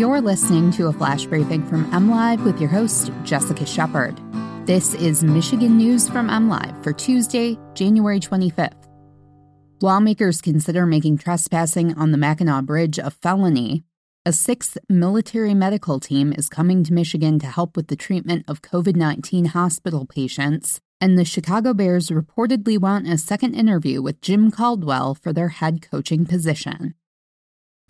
You're listening to a flash briefing from MLive with your host, Jessica Shepard. This is Michigan News from MLive for Tuesday, January 25th. Lawmakers consider making trespassing on the Mackinac Bridge a felony. A sixth military medical team is coming to Michigan to help with the treatment of COVID 19 hospital patients, and the Chicago Bears reportedly want a second interview with Jim Caldwell for their head coaching position.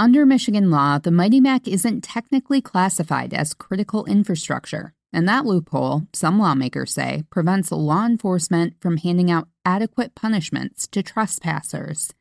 Under Michigan law, the Mighty Mac isn't technically classified as critical infrastructure, and that loophole, some lawmakers say, prevents law enforcement from handing out adequate punishments to trespassers.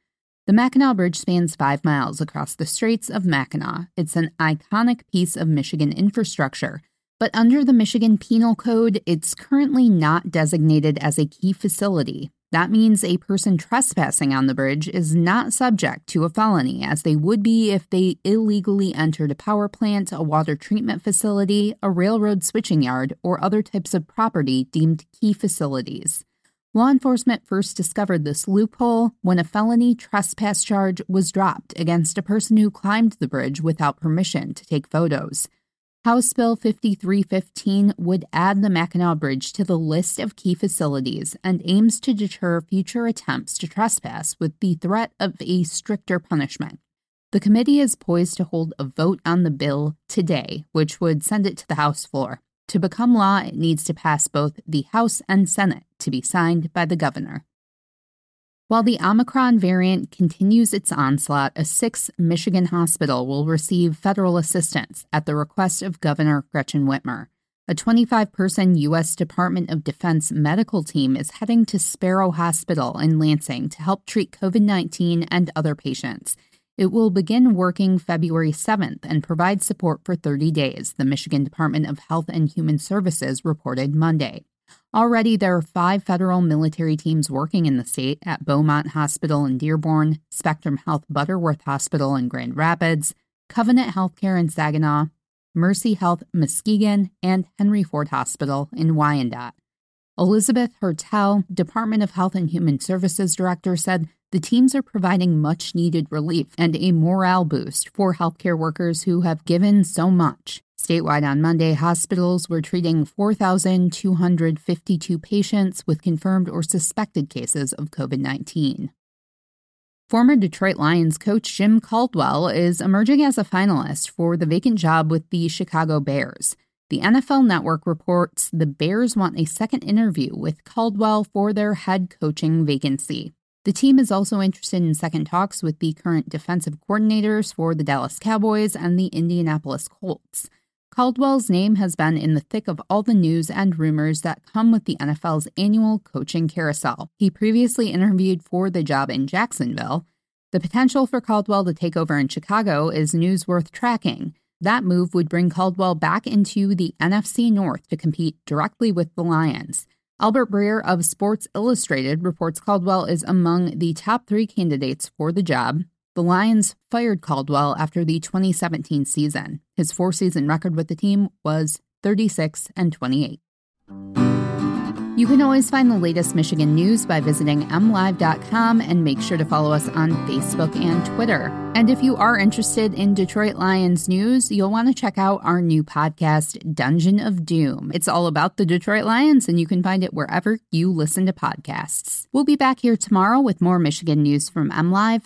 The Mackinac Bridge spans five miles across the Straits of Mackinac. It's an iconic piece of Michigan infrastructure, but under the Michigan Penal Code, it's currently not designated as a key facility, that means a person trespassing on the bridge is not subject to a felony, as they would be if they illegally entered a power plant, a water treatment facility, a railroad switching yard, or other types of property deemed key facilities. Law enforcement first discovered this loophole when a felony trespass charge was dropped against a person who climbed the bridge without permission to take photos. House Bill 5315 would add the Mackinac Bridge to the list of key facilities and aims to deter future attempts to trespass with the threat of a stricter punishment. The committee is poised to hold a vote on the bill today, which would send it to the House floor. To become law, it needs to pass both the House and Senate to be signed by the governor. While the Omicron variant continues its onslaught, a sixth Michigan hospital will receive federal assistance at the request of Governor Gretchen Whitmer. A 25 person U.S. Department of Defense medical team is heading to Sparrow Hospital in Lansing to help treat COVID 19 and other patients. It will begin working February 7th and provide support for 30 days, the Michigan Department of Health and Human Services reported Monday. Already, there are five federal military teams working in the state at Beaumont Hospital in Dearborn, Spectrum Health Butterworth Hospital in Grand Rapids, Covenant Healthcare in Saginaw, Mercy Health Muskegon, and Henry Ford Hospital in Wyandotte. Elizabeth Hertel, Department of Health and Human Services Director, said the teams are providing much needed relief and a morale boost for healthcare workers who have given so much. Statewide on Monday, hospitals were treating 4,252 patients with confirmed or suspected cases of COVID 19. Former Detroit Lions coach Jim Caldwell is emerging as a finalist for the vacant job with the Chicago Bears. The NFL Network reports the Bears want a second interview with Caldwell for their head coaching vacancy. The team is also interested in second talks with the current defensive coordinators for the Dallas Cowboys and the Indianapolis Colts. Caldwell's name has been in the thick of all the news and rumors that come with the NFL's annual coaching carousel. He previously interviewed for the job in Jacksonville. The potential for Caldwell to take over in Chicago is news worth tracking. That move would bring Caldwell back into the NFC North to compete directly with the Lions. Albert Breer of Sports Illustrated reports Caldwell is among the top three candidates for the job. The Lions fired Caldwell after the 2017 season. His four season record with the team was 36 and 28. You can always find the latest Michigan news by visiting mlive.com and make sure to follow us on Facebook and Twitter. And if you are interested in Detroit Lions news, you'll want to check out our new podcast, Dungeon of Doom. It's all about the Detroit Lions, and you can find it wherever you listen to podcasts. We'll be back here tomorrow with more Michigan news from MLive.